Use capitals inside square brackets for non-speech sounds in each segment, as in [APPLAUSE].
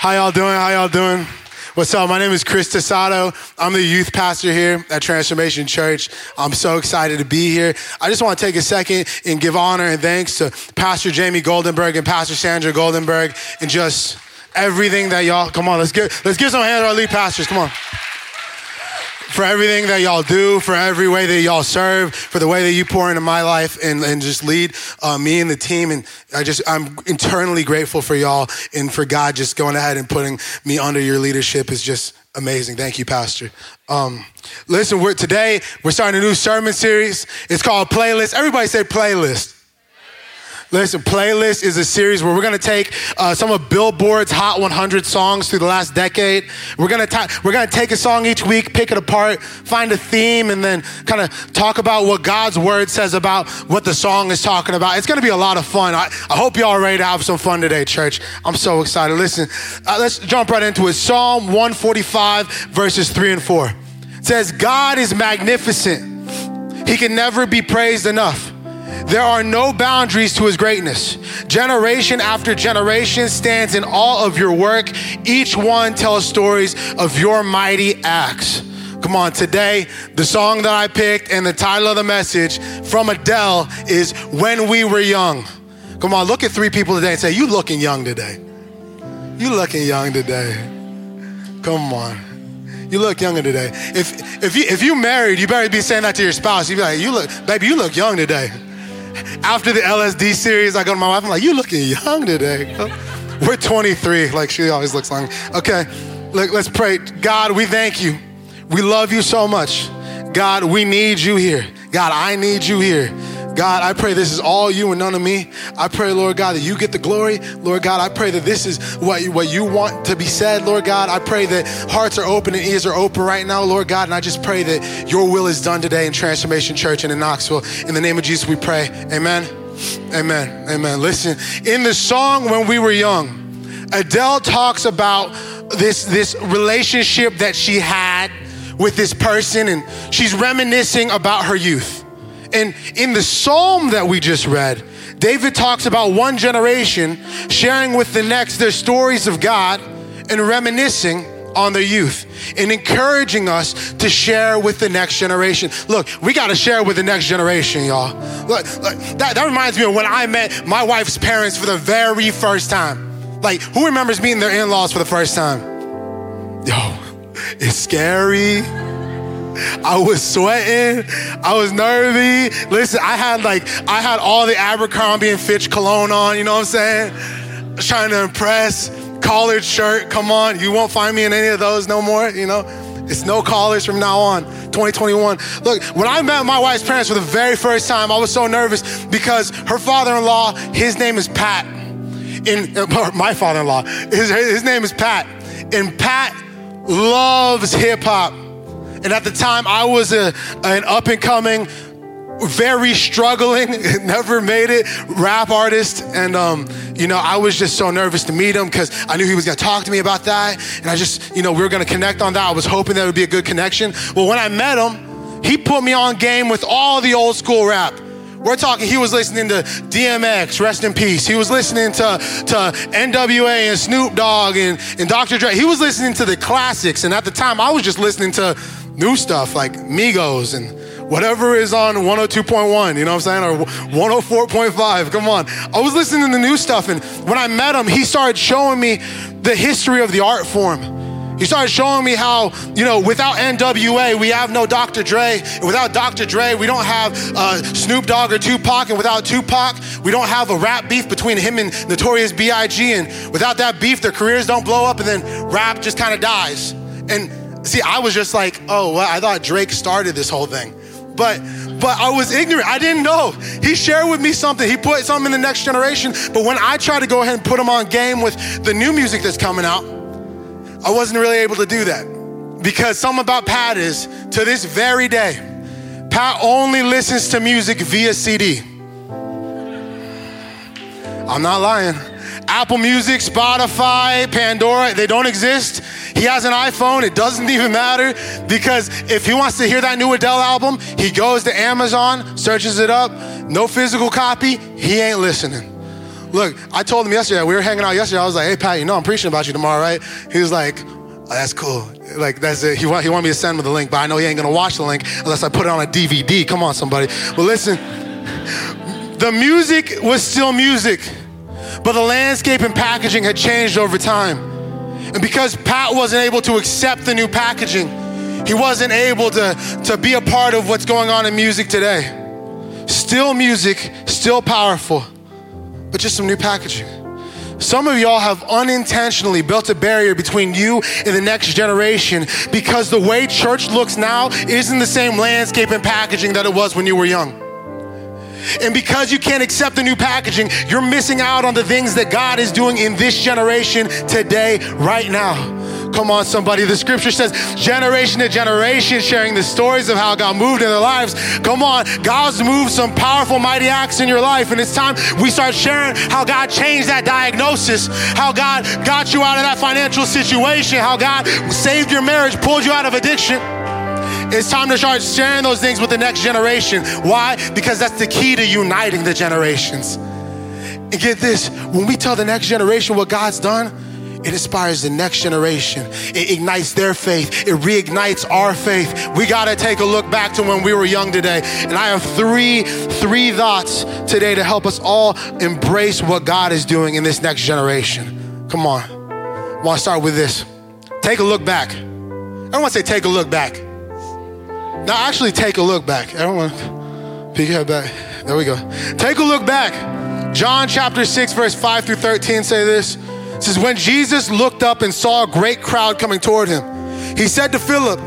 How y'all doing? How y'all doing? What's up? My name is Chris Tasato. I'm the youth pastor here at Transformation Church. I'm so excited to be here. I just want to take a second and give honor and thanks to Pastor Jamie Goldenberg and Pastor Sandra Goldenberg and just everything that y'all. Come on, let's give let's give some hands to our lead pastors. Come on for everything that y'all do, for every way that y'all serve, for the way that you pour into my life and, and just lead uh, me and the team. And I just, I'm internally grateful for y'all and for God just going ahead and putting me under your leadership is just amazing. Thank you, Pastor. Um, listen, we're, today we're starting a new sermon series. It's called Playlist. Everybody say playlist. Listen, Playlist is a series where we're gonna take uh, some of Billboard's Hot 100 songs through the last decade. We're gonna ta- we're gonna take a song each week, pick it apart, find a theme, and then kind of talk about what God's word says about what the song is talking about. It's gonna be a lot of fun. I, I hope y'all are ready to have some fun today, church. I'm so excited. Listen, uh, let's jump right into it. Psalm 145, verses 3 and 4. It says, God is magnificent. He can never be praised enough. There are no boundaries to his greatness. Generation after generation stands in all of your work. Each one tells stories of your mighty acts. Come on, today, the song that I picked and the title of the message from Adele is When We Were Young. Come on, look at three people today and say, You looking young today. You looking young today. Come on. You look younger today. If if you if you married, you better be saying that to your spouse. You be like, you look, baby, you look young today. After the LSD series, I go to my wife, I'm like, you looking young today. We're 23, like she always looks young. Okay, look, let's pray. God, we thank you. We love you so much. God, we need you here. God, I need you here. God, I pray this is all you and none of me. I pray, Lord God, that you get the glory. Lord God, I pray that this is what, what you want to be said, Lord God. I pray that hearts are open and ears are open right now, Lord God. And I just pray that your will is done today in Transformation Church and in Knoxville. In the name of Jesus, we pray. Amen. Amen. Amen. Listen, in the song When We Were Young, Adele talks about this, this relationship that she had with this person, and she's reminiscing about her youth. And in the psalm that we just read, David talks about one generation sharing with the next their stories of God and reminiscing on their youth and encouraging us to share with the next generation. Look, we got to share with the next generation, y'all. Look, look, that, that reminds me of when I met my wife's parents for the very first time. Like, who remembers meeting their in laws for the first time? Yo, it's scary. I was sweating. I was nervy. Listen, I had like, I had all the Abercrombie and Fitch cologne on, you know what I'm saying? I was trying to impress. Collared shirt, come on. You won't find me in any of those no more, you know? It's no collars from now on, 2021. Look, when I met my wife's parents for the very first time, I was so nervous because her father in law, his name is Pat. In, uh, [LAUGHS] my father in law, his, his name is Pat. And Pat loves hip hop. And at the time, I was a, an up and coming, very struggling, [LAUGHS] never made it rap artist. And, um, you know, I was just so nervous to meet him because I knew he was going to talk to me about that. And I just, you know, we were going to connect on that. I was hoping that would be a good connection. Well, when I met him, he put me on game with all the old school rap. We're talking, he was listening to DMX, rest in peace. He was listening to, to NWA and Snoop Dogg and, and Dr. Dre. He was listening to the classics. And at the time, I was just listening to new stuff like Migos and whatever is on 102.1, you know what I'm saying? Or 104.5, come on. I was listening to the new stuff, and when I met him, he started showing me the history of the art form. He started showing me how, you know, without NWA, we have no Dr. Dre. And without Dr. Dre, we don't have uh, Snoop Dogg or Tupac. And without Tupac, we don't have a rap beef between him and Notorious B.I.G. And without that beef, their careers don't blow up and then rap just kind of dies. And see, I was just like, oh, well, I thought Drake started this whole thing but but I was ignorant. I didn't know. He shared with me something. He put something in the next generation. But when I tried to go ahead and put him on game with the new music that's coming out, I wasn't really able to do that. Because something about Pat is to this very day, Pat only listens to music via CD. I'm not lying. Apple Music, Spotify, Pandora, they don't exist. He has an iPhone, it doesn't even matter because if he wants to hear that new Adele album, he goes to Amazon, searches it up, no physical copy, he ain't listening. Look, I told him yesterday, we were hanging out yesterday. I was like, hey, Pat, you know I'm preaching about you tomorrow, right? He was like, oh, that's cool. Like, that's it. He, he wanted me to send him the link, but I know he ain't gonna watch the link unless I put it on a DVD. Come on, somebody. But listen, the music was still music, but the landscape and packaging had changed over time. And because Pat wasn't able to accept the new packaging, he wasn't able to, to be a part of what's going on in music today. Still music, still powerful, but just some new packaging. Some of y'all have unintentionally built a barrier between you and the next generation because the way church looks now isn't the same landscape and packaging that it was when you were young. And because you can't accept the new packaging, you're missing out on the things that God is doing in this generation today, right now. Come on, somebody. The scripture says generation to generation sharing the stories of how God moved in their lives. Come on, God's moved some powerful, mighty acts in your life. And it's time we start sharing how God changed that diagnosis, how God got you out of that financial situation, how God saved your marriage, pulled you out of addiction. It's time to start sharing those things with the next generation. Why? Because that's the key to uniting the generations. And get this when we tell the next generation what God's done, it inspires the next generation. It ignites their faith. It reignites our faith. We got to take a look back to when we were young today. And I have three three thoughts today to help us all embrace what God is doing in this next generation. Come on. I want to start with this. Take a look back. I don't want to say take a look back. Now actually take a look back. Everyone peek your head back. There we go. Take a look back. John chapter 6 verse 5 through 13 say this. It says, When Jesus looked up and saw a great crowd coming toward him, he said to Philip,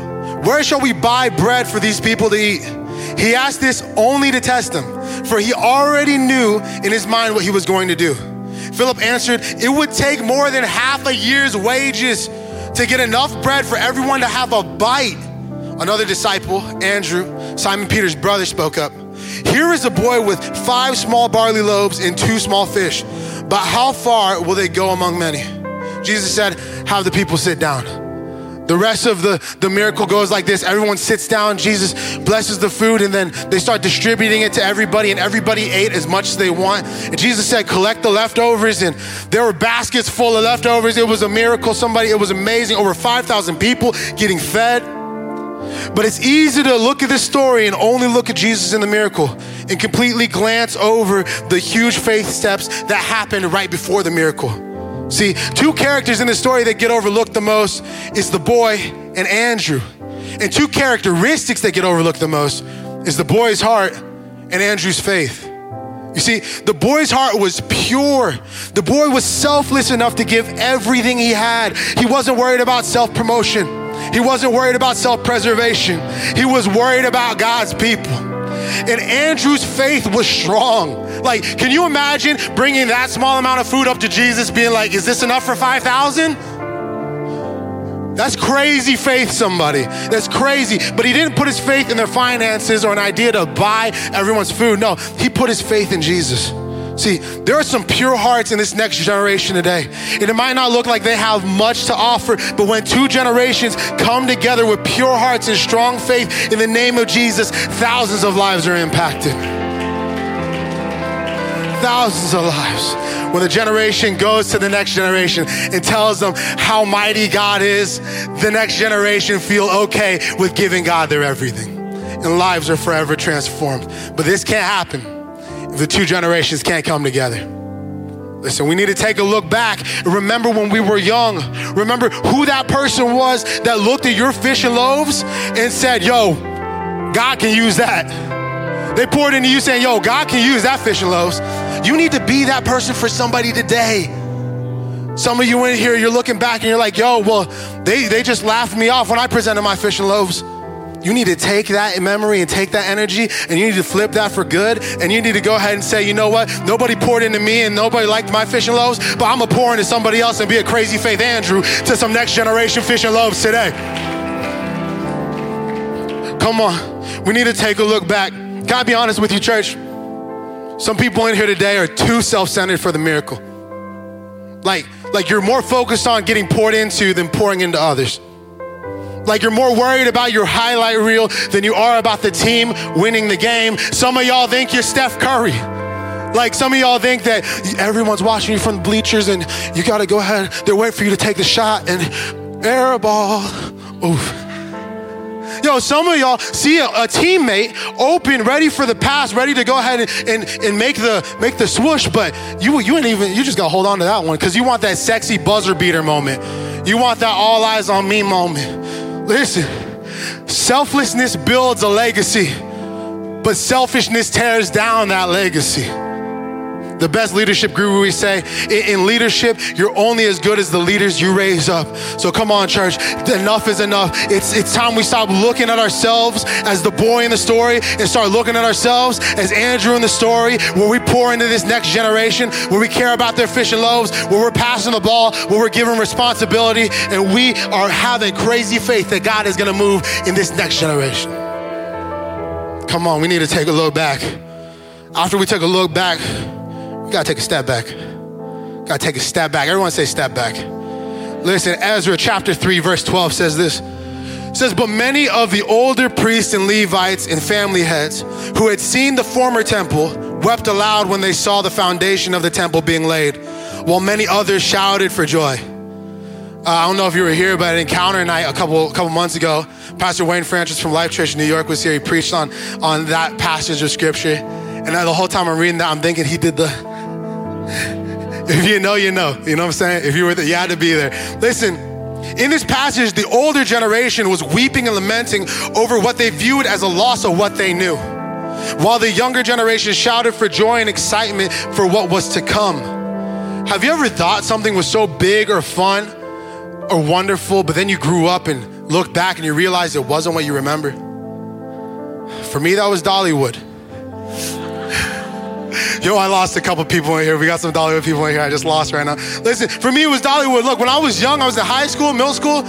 Where shall we buy bread for these people to eat? He asked this only to test him, for he already knew in his mind what he was going to do. Philip answered, It would take more than half a year's wages to get enough bread for everyone to have a bite. Another disciple, Andrew, Simon Peter's brother, spoke up. Here is a boy with five small barley loaves and two small fish. But how far will they go among many? Jesus said, Have the people sit down. The rest of the, the miracle goes like this everyone sits down, Jesus blesses the food, and then they start distributing it to everybody, and everybody ate as much as they want. And Jesus said, Collect the leftovers, and there were baskets full of leftovers. It was a miracle. Somebody, it was amazing. Over 5,000 people getting fed. But it's easy to look at this story and only look at Jesus in the miracle and completely glance over the huge faith steps that happened right before the miracle. See, two characters in the story that get overlooked the most is the boy and Andrew. And two characteristics that get overlooked the most is the boy's heart and Andrew's faith. You see, the boy's heart was pure. The boy was selfless enough to give everything he had. He wasn't worried about self promotion. He wasn't worried about self preservation, he was worried about God's people. And Andrew's faith was strong. Like, can you imagine bringing that small amount of food up to Jesus, being like, is this enough for 5,000? That's crazy faith, somebody. That's crazy. But he didn't put his faith in their finances or an idea to buy everyone's food. No, he put his faith in Jesus. See, there are some pure hearts in this next generation today. And it might not look like they have much to offer, but when two generations come together with pure hearts and strong faith in the name of Jesus, thousands of lives are impacted. Thousands of lives. When the generation goes to the next generation and tells them how mighty God is, the next generation feel okay with giving God their everything. And lives are forever transformed. But this can't happen the two generations can't come together. Listen, we need to take a look back remember when we were young. Remember who that person was that looked at your fish and loaves and said, Yo, God can use that. They poured into you saying, Yo, God can use that fish and loaves. You need to be that person for somebody today. Some of you in here, you're looking back and you're like, Yo, well, they, they just laughed me off when I presented my fish and loaves. You need to take that memory and take that energy and you need to flip that for good. And you need to go ahead and say, you know what? Nobody poured into me and nobody liked my fish and loaves, but I'm gonna pour into somebody else and be a crazy faith Andrew to some next generation fish and loaves today. Come on. We need to take a look back. Can I be honest with you, church? Some people in here today are too self-centered for the miracle. Like, like you're more focused on getting poured into than pouring into others. Like you're more worried about your highlight reel than you are about the team winning the game. Some of y'all think you're Steph Curry. Like some of y'all think that everyone's watching you from the bleachers and you got to go ahead. They're waiting for you to take the shot and air ball. Oof. Yo, some of y'all see a, a, teammate open, ready for the pass, ready to go ahead and, and, and make the make the swoosh, but you you ain't even you just gotta hold on to that one because you want that sexy buzzer beater moment. You want that all eyes on me moment. Listen, selflessness builds a legacy, but selfishness tears down that legacy. The best leadership guru, we say, in leadership, you're only as good as the leaders you raise up. So come on, church, enough is enough. It's, it's time we stop looking at ourselves as the boy in the story and start looking at ourselves as Andrew in the story, where we pour into this next generation, where we care about their fish and loaves, where we're passing the ball, where we're giving responsibility, and we are having crazy faith that God is gonna move in this next generation. Come on, we need to take a look back. After we take a look back, gotta take a step back. You Gotta take a step back. Everyone say step back. Listen, Ezra chapter 3, verse 12 says this. It says, But many of the older priests and Levites and family heads who had seen the former temple wept aloud when they saw the foundation of the temple being laid, while many others shouted for joy. Uh, I don't know if you were here, but at Encounter Night a couple couple months ago, Pastor Wayne Francis from Life Church in New York was here. He preached on on that passage of scripture, and the whole time I'm reading that, I'm thinking he did the if you know, you know. You know what I'm saying? If you were there, you had to be there. Listen, in this passage, the older generation was weeping and lamenting over what they viewed as a loss of what they knew, while the younger generation shouted for joy and excitement for what was to come. Have you ever thought something was so big or fun or wonderful, but then you grew up and looked back and you realized it wasn't what you remember? For me, that was Dollywood. Yo, I lost a couple people in here. We got some Dollywood people in here. I just lost right now. Listen, for me, it was Dollywood. Look, when I was young, I was in high school, middle school.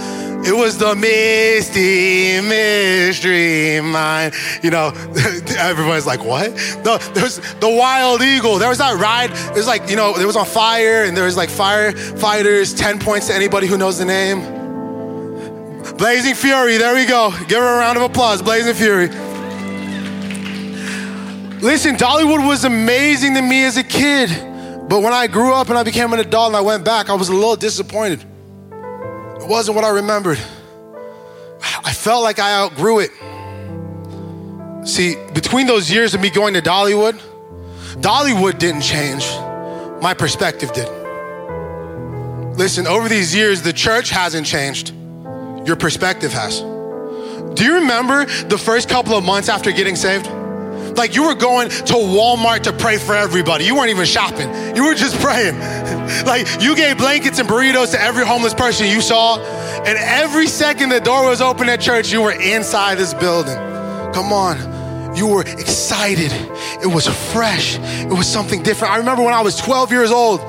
It was the misty mystery mine. You know, [LAUGHS] everybody's like, what? There's the wild eagle. There was that ride. It was like, you know, it was on fire, and there was like firefighters, 10 points to anybody who knows the name. Blazing Fury, there we go. Give her a round of applause. Blazing Fury. Listen, Dollywood was amazing to me as a kid. But when I grew up and I became an adult and I went back, I was a little disappointed. It wasn't what I remembered. I felt like I outgrew it. See, between those years of me going to Dollywood, Dollywood didn't change. My perspective did. Listen, over these years, the church hasn't changed. Your perspective has. Do you remember the first couple of months after getting saved? Like you were going to Walmart to pray for everybody. You weren't even shopping. You were just praying. [LAUGHS] like you gave blankets and burritos to every homeless person you saw. And every second the door was open at church, you were inside this building. Come on. You were excited. It was fresh. It was something different. I remember when I was 12 years old,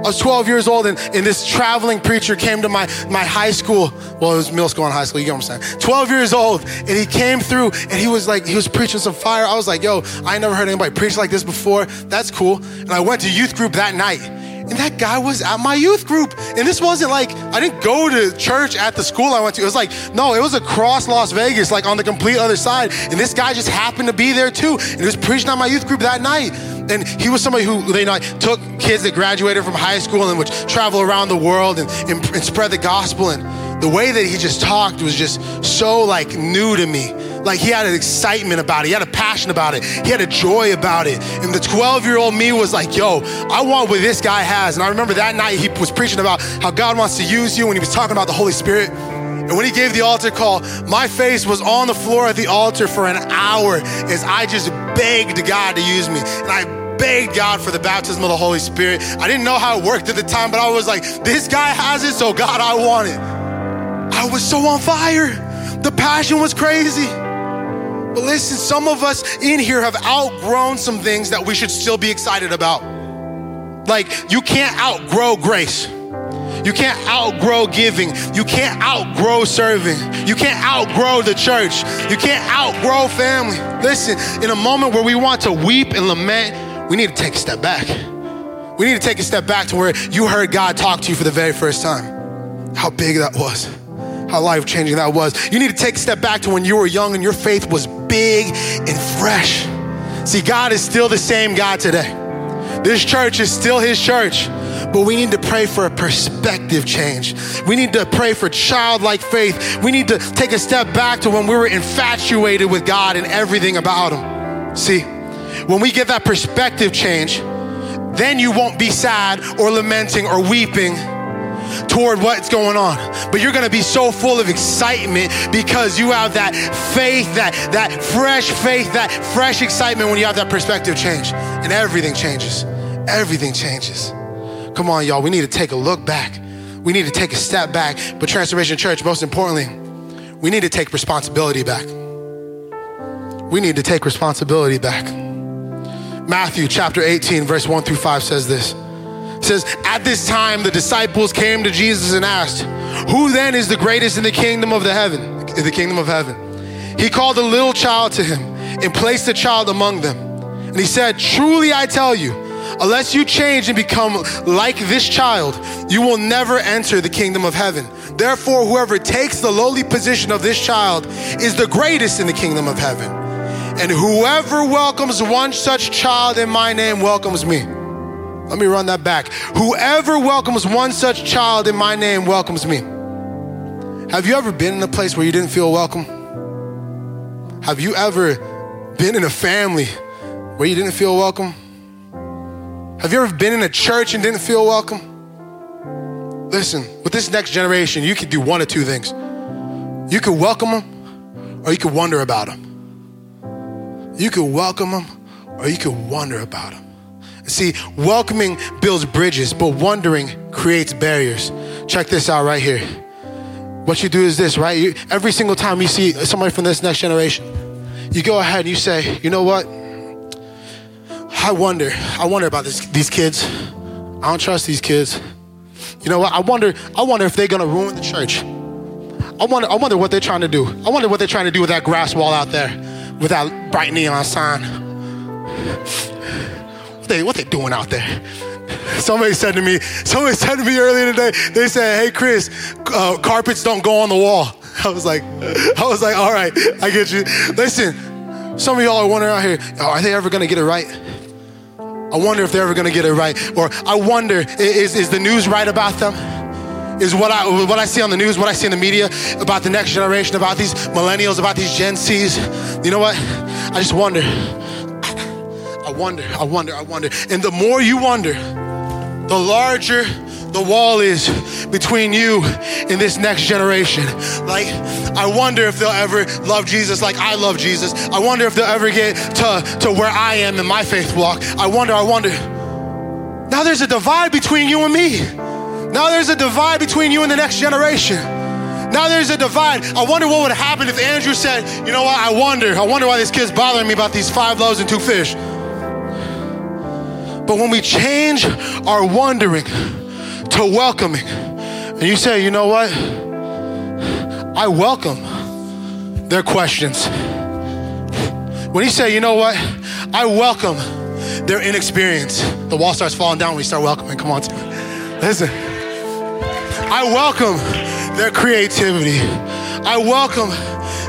I was 12 years old, and, and this traveling preacher came to my, my high school. Well, it was middle school and high school, you get what I'm saying? 12 years old, and he came through and he was like, he was preaching some fire. I was like, yo, I never heard anybody preach like this before. That's cool. And I went to youth group that night. And that guy was at my youth group. And this wasn't like, I didn't go to church at the school I went to. It was like, no, it was across Las Vegas, like on the complete other side. And this guy just happened to be there too. And he was preaching at my youth group that night and he was somebody who you know took kids that graduated from high school and would travel around the world and, and, and spread the gospel. And the way that he just talked was just so like new to me. Like he had an excitement about it, he had a passion about it, he had a joy about it. And the 12 year old me was like, yo, I want what this guy has. And I remember that night he was preaching about how God wants to use you when he was talking about the Holy Spirit. And when he gave the altar call, my face was on the floor at the altar for an hour as I just begged God to use me. And I begged God for the baptism of the Holy Spirit. I didn't know how it worked at the time, but I was like, this guy has it, so God, I want it. I was so on fire. The passion was crazy. But listen, some of us in here have outgrown some things that we should still be excited about. Like, you can't outgrow grace. You can't outgrow giving. You can't outgrow serving. You can't outgrow the church. You can't outgrow family. Listen, in a moment where we want to weep and lament, we need to take a step back. We need to take a step back to where you heard God talk to you for the very first time. How big that was, how life changing that was. You need to take a step back to when you were young and your faith was big and fresh. See, God is still the same God today. This church is still his church, but we need to pray for a perspective change. We need to pray for childlike faith. We need to take a step back to when we were infatuated with God and everything about him. See, when we get that perspective change, then you won't be sad or lamenting or weeping toward what's going on. But you're gonna be so full of excitement because you have that faith, that, that fresh faith, that fresh excitement when you have that perspective change. And everything changes. Everything changes. Come on, y'all. We need to take a look back. We need to take a step back. But Transformation Church, most importantly, we need to take responsibility back. We need to take responsibility back. Matthew chapter 18, verse 1 through 5 says this says, At this time, the disciples came to Jesus and asked, Who then is the greatest in the kingdom of the heaven? In the kingdom of heaven. He called a little child to him and placed the child among them. And he said, Truly I tell you, unless you change and become like this child, you will never enter the kingdom of heaven. Therefore, whoever takes the lowly position of this child is the greatest in the kingdom of heaven. And whoever welcomes one such child in my name welcomes me. Let me run that back. Whoever welcomes one such child in my name welcomes me. Have you ever been in a place where you didn't feel welcome? Have you ever been in a family where you didn't feel welcome? Have you ever been in a church and didn't feel welcome? Listen, with this next generation, you can do one of two things. You can welcome them or you can wonder about them. You can welcome them or you can wonder about them. See, welcoming builds bridges, but wondering creates barriers. Check this out right here. What you do is this, right? You, every single time you see somebody from this next generation, you go ahead and you say, you know what? I wonder, I wonder about this, these kids. I don't trust these kids. You know what? I wonder, I wonder if they're gonna ruin the church. I wonder, I wonder what they're trying to do. I wonder what they're trying to do with that grass wall out there, with that bright neon sign What they what they doing out there? Somebody said to me, somebody said to me earlier today, they said, hey Chris, uh, carpets don't go on the wall. [LAUGHS] I was like, I was like, all right, I get you. Listen, some of y'all are wondering out here, are they ever gonna get it right? I wonder if they're ever gonna get it right. Or I wonder, is, is the news right about them? Is what I what I see on the news, what I see in the media about the next generation, about these millennials, about these Gen Zs. You know what? I just wonder I wonder, I wonder, I wonder. And the more you wonder, the larger the wall is between you and this next generation. Like, I wonder if they'll ever love Jesus like I love Jesus. I wonder if they'll ever get to, to where I am in my faith walk. I wonder, I wonder. Now there's a divide between you and me. Now there's a divide between you and the next generation. Now there's a divide. I wonder what would happen if Andrew said, you know what, I wonder, I wonder why this kid's bothering me about these five loaves and two fish. But when we change our wondering to welcoming, and you say, you know what? I welcome their questions. When you say, you know what? I welcome their inexperience. The wall starts falling down when we start welcoming. Come on. Listen. I welcome their creativity. I welcome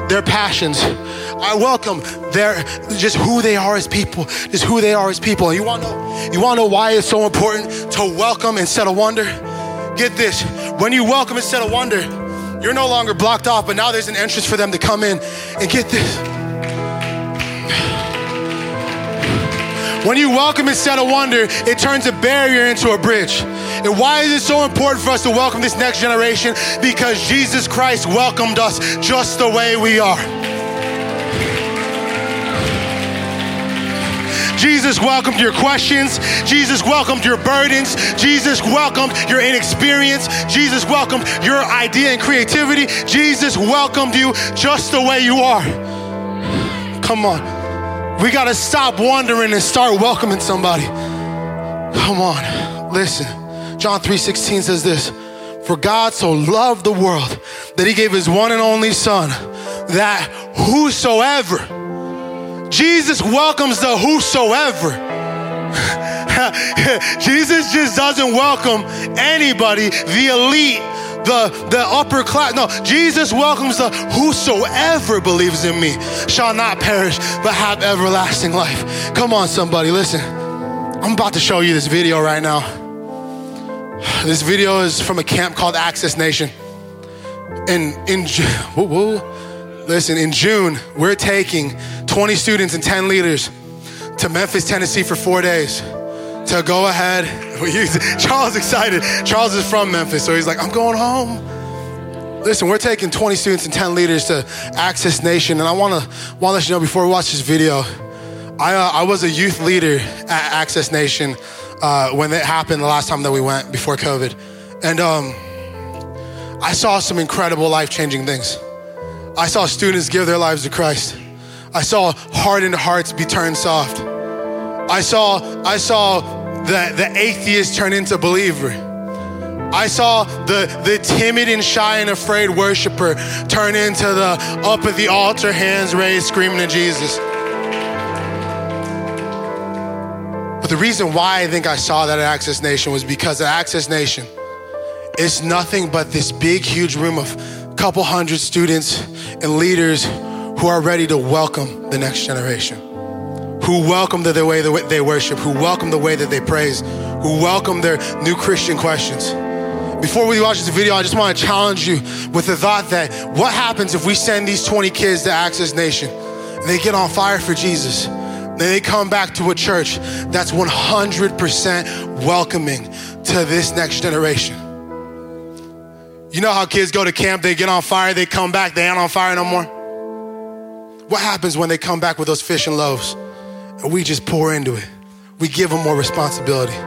their passions. I welcome their just who they are as people, just who they are as people. And you want to know, you want to know why it's so important to welcome instead of wonder? Get this: when you welcome instead of wonder, you're no longer blocked off, but now there's an entrance for them to come in and get this. When you welcome instead of wonder, it turns a barrier into a bridge. And why is it so important for us to welcome this next generation? Because Jesus Christ welcomed us just the way we are. Jesus welcomed your questions. Jesus welcomed your burdens. Jesus welcomed your inexperience. Jesus welcomed your idea and creativity. Jesus welcomed you just the way you are. Come on. We got to stop wondering and start welcoming somebody. Come on. Listen. John 3:16 says this. For God so loved the world that he gave his one and only son that whosoever Jesus welcomes the whosoever. [LAUGHS] Jesus just doesn't welcome anybody, the elite, the, the upper class. No, Jesus welcomes the whosoever believes in me shall not perish but have everlasting life. Come on, somebody, listen. I'm about to show you this video right now. This video is from a camp called Access Nation. And in whoa, whoa, listen, in June, we're taking 20 students and 10 leaders to Memphis, Tennessee for four days to go ahead. [LAUGHS] Charles is excited. Charles is from Memphis, so he's like, I'm going home. Listen, we're taking 20 students and 10 leaders to Access Nation, and I want to want to let you know before we watch this video, I, uh, I was a youth leader at Access Nation uh, when it happened the last time that we went before COVID, and um, I saw some incredible life changing things. I saw students give their lives to Christ. I saw hardened hearts be turned soft. I saw I saw the the atheist turn into believer. I saw the, the timid and shy and afraid worshiper turn into the up at the altar, hands raised, screaming to Jesus. But the reason why I think I saw that at Access Nation was because at Access Nation, it's nothing but this big, huge room of a couple hundred students and leaders who are ready to welcome the next generation, who welcome the, the way that they worship, who welcome the way that they praise, who welcome their new Christian questions. Before we watch this video, I just want to challenge you with the thought that what happens if we send these 20 kids to Access Nation? They get on fire for Jesus. Then they come back to a church that's 100% welcoming to this next generation. You know how kids go to camp, they get on fire, they come back, they ain't on fire no more? What happens when they come back with those fish and loaves? And we just pour into it. We give them more responsibility.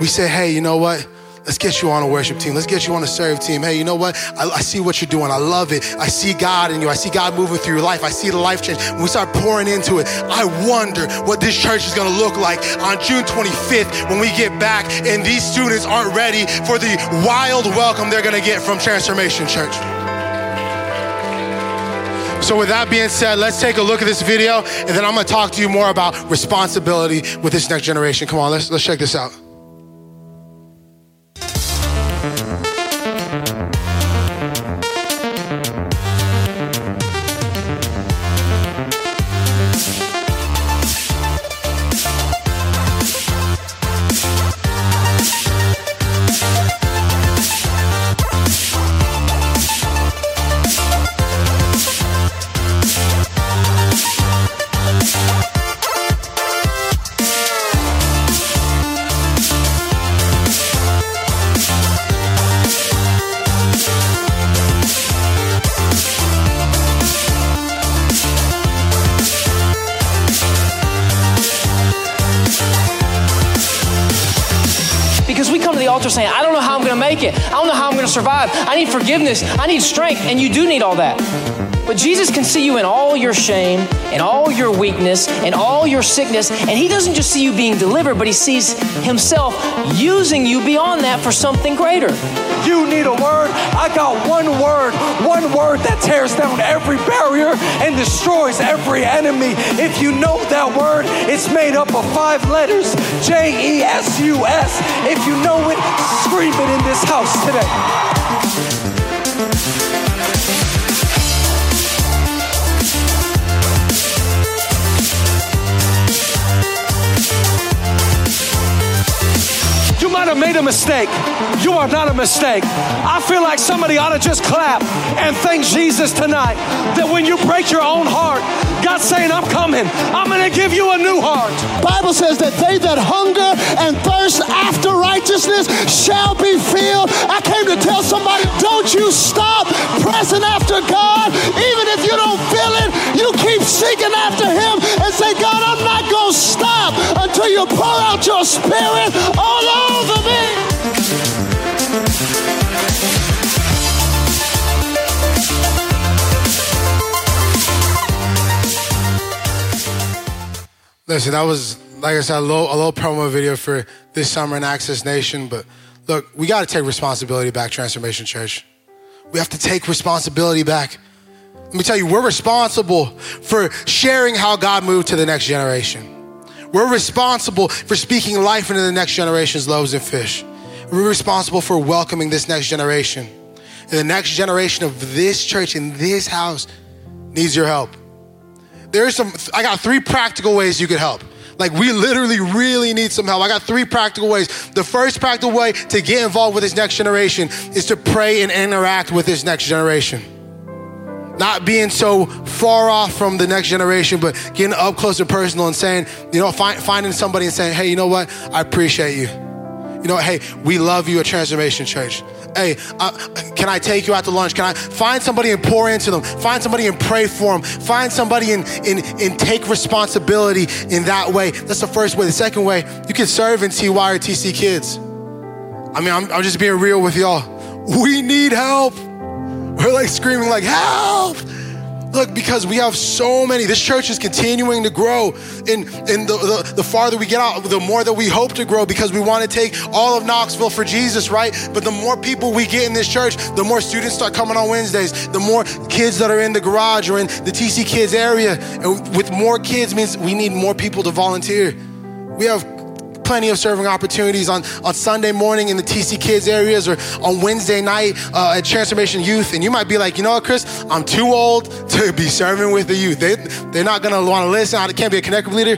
We say, hey, you know what? Let's get you on a worship team. Let's get you on a serve team. Hey, you know what? I, I, see what you're doing. I love it. I see God in you. I see God moving through your life. I see the life change. When we start pouring into it, I wonder what this church is going to look like on June 25th when we get back and these students aren't ready for the wild welcome they're going to get from Transformation Church. So, with that being said, let's take a look at this video, and then I'm gonna talk to you more about responsibility with this next generation. Come on, let's, let's check this out. I need forgiveness. I need strength. And you do need all that. But Jesus can see you in all your shame, and all your weakness, and all your sickness. And He doesn't just see you being delivered, but He sees Himself using you beyond that for something greater. You need a word. I got one word, one word that tears down every barrier and destroys every enemy. If you know that word, it's made up of five letters J E S U S. If you know it, scream it in this house today. You might have made a mistake. You are not a mistake. I feel like somebody ought to just clap and thank Jesus tonight that when you break your own heart, God's saying, I'm coming. I'm going to give you a new heart. Bible says that they that hunger and thirst after righteousness shall be filled. I came to tell somebody, don't you stop pressing after God. Even if you don't feel it, you keep seeking after him and say, God, I'm not going to stop until you pour out your spirit all over. Listen, that was like I said, a little, a little promo video for this summer in Access Nation. But look, we got to take responsibility back, Transformation Church. We have to take responsibility back. Let me tell you, we're responsible for sharing how God moved to the next generation. We're responsible for speaking life into the next generation's loaves and fish. We're responsible for welcoming this next generation. And the next generation of this church in this house needs your help. There's some, I got three practical ways you could help. Like, we literally really need some help. I got three practical ways. The first practical way to get involved with this next generation is to pray and interact with this next generation. Not being so far off from the next generation, but getting up close and personal and saying, you know, find, finding somebody and saying, hey, you know what? I appreciate you. You know, hey, we love you at Transformation Church. Hey, uh, can I take you out to lunch? Can I find somebody and pour into them? Find somebody and pray for them. Find somebody and, and, and take responsibility in that way. That's the first way. The second way, you can serve in TY or TC Kids. I mean, I'm, I'm just being real with y'all. We need help. We're like screaming like, help! Look, because we have so many, this church is continuing to grow. And, and the, the, the, farther we get out, the more that we hope to grow because we want to take all of Knoxville for Jesus, right? But the more people we get in this church, the more students start coming on Wednesdays, the more kids that are in the garage or in the TC Kids area. And with more kids means we need more people to volunteer. We have plenty of serving opportunities on, on Sunday morning in the TC Kids areas or on Wednesday night uh, at Transformation Youth. And you might be like, you know what, Chris? I'm too old to be serving with the youth. They, they're not going to want to listen. I can't be a connective leader.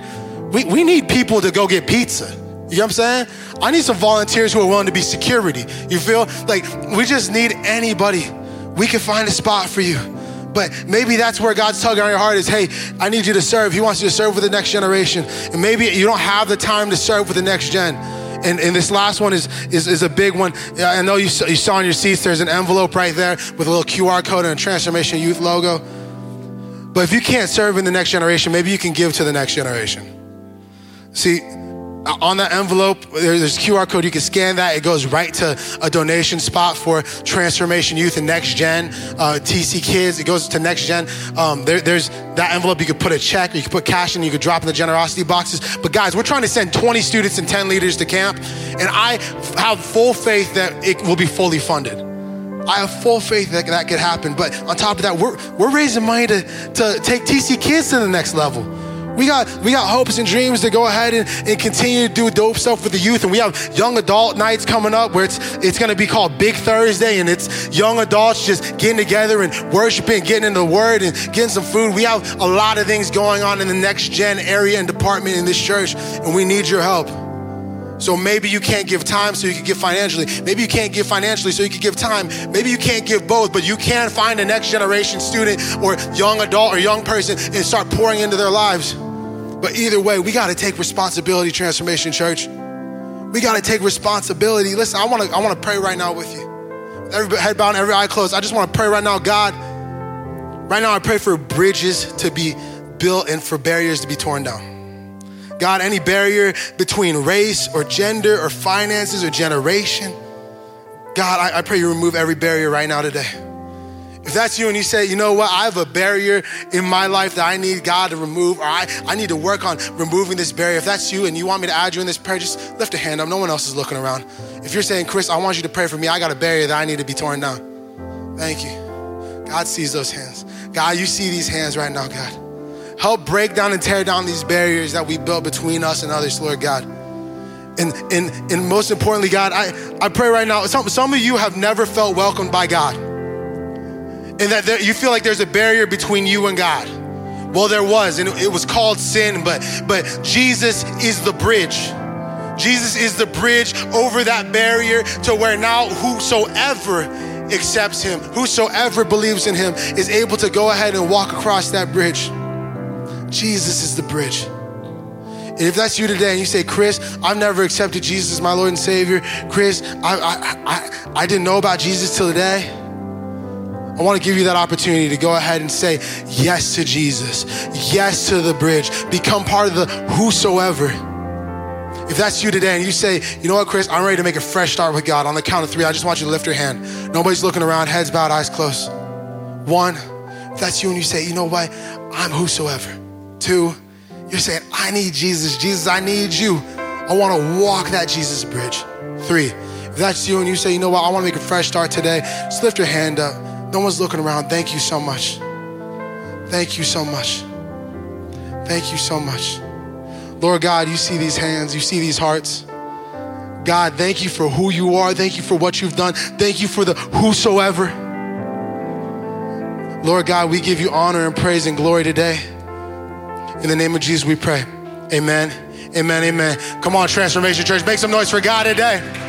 We, we need people to go get pizza. You know what I'm saying? I need some volunteers who are willing to be security. You feel like we just need anybody. We can find a spot for you. But maybe that's where God's tugging on your heart is, hey, I need you to serve. He wants you to serve with the next generation. And maybe you don't have the time to serve with the next gen. And, and this last one is, is, is a big one. I know you saw, you saw on your seats, there's an envelope right there with a little QR code and a Transformation Youth logo. But if you can't serve in the next generation, maybe you can give to the next generation. See, on that envelope, there's QR code. You can scan that. It goes right to a donation spot for Transformation Youth and Next Gen, uh, TC Kids. It goes to Next Gen. Um, there, there's that envelope. You could put a check, you could put cash in, you could drop in the generosity boxes. But guys, we're trying to send 20 students and 10 leaders to camp, and I have full faith that it will be fully funded. I have full faith that that could happen. But on top of that, we're, we're raising money to, to take TC Kids to the next level. We got we got hopes and dreams to go ahead and, and continue to do dope stuff with the youth. And we have young adult nights coming up where it's it's gonna be called Big Thursday, and it's young adults just getting together and worshiping, getting into the word and getting some food. We have a lot of things going on in the next gen area and department in this church, and we need your help. So maybe you can't give time so you can give financially. Maybe you can't give financially so you can give time. Maybe you can't give both, but you can find a next generation student or young adult or young person and start pouring into their lives. But either way, we got to take responsibility, Transformation Church. We got to take responsibility. Listen, I want to I want to pray right now with you. Every head bowed, every eye closed. I just want to pray right now, God. Right now, I pray for bridges to be built and for barriers to be torn down. God, any barrier between race or gender or finances or generation, God, I, I pray you remove every barrier right now today. If that's you and you say, you know what, I have a barrier in my life that I need God to remove, or I, I need to work on removing this barrier. If that's you and you want me to add you in this prayer, just lift a hand up. No one else is looking around. If you're saying, Chris, I want you to pray for me, I got a barrier that I need to be torn down. Thank you. God sees those hands. God, you see these hands right now, God. Help break down and tear down these barriers that we built between us and others, Lord God. And, and, and most importantly, God, I, I pray right now, some, some of you have never felt welcomed by God and that there, you feel like there's a barrier between you and God. Well, there was, and it was called sin, but but Jesus is the bridge. Jesus is the bridge over that barrier to where now whosoever accepts him, whosoever believes in him, is able to go ahead and walk across that bridge. Jesus is the bridge. And if that's you today and you say, Chris, I've never accepted Jesus as my Lord and Savior, Chris, I, I, I, I didn't know about Jesus till today. I want to give you that opportunity to go ahead and say yes to Jesus, yes to the bridge, become part of the whosoever. If that's you today and you say, you know what, Chris, I'm ready to make a fresh start with God, on the count of three, I just want you to lift your hand. Nobody's looking around, heads bowed, eyes closed. One, if that's you and you say, you know what, I'm whosoever. Two, you're saying, I need Jesus. Jesus, I need you. I want to walk that Jesus bridge. Three, if that's you and you say, you know what, I want to make a fresh start today, just lift your hand up. No one's looking around. Thank you so much. Thank you so much. Thank you so much. Lord God, you see these hands, you see these hearts. God, thank you for who you are. Thank you for what you've done. Thank you for the whosoever. Lord God, we give you honor and praise and glory today. In the name of Jesus, we pray. Amen Amen. Amen. Come on, Transformation Church. Make some noise for God today.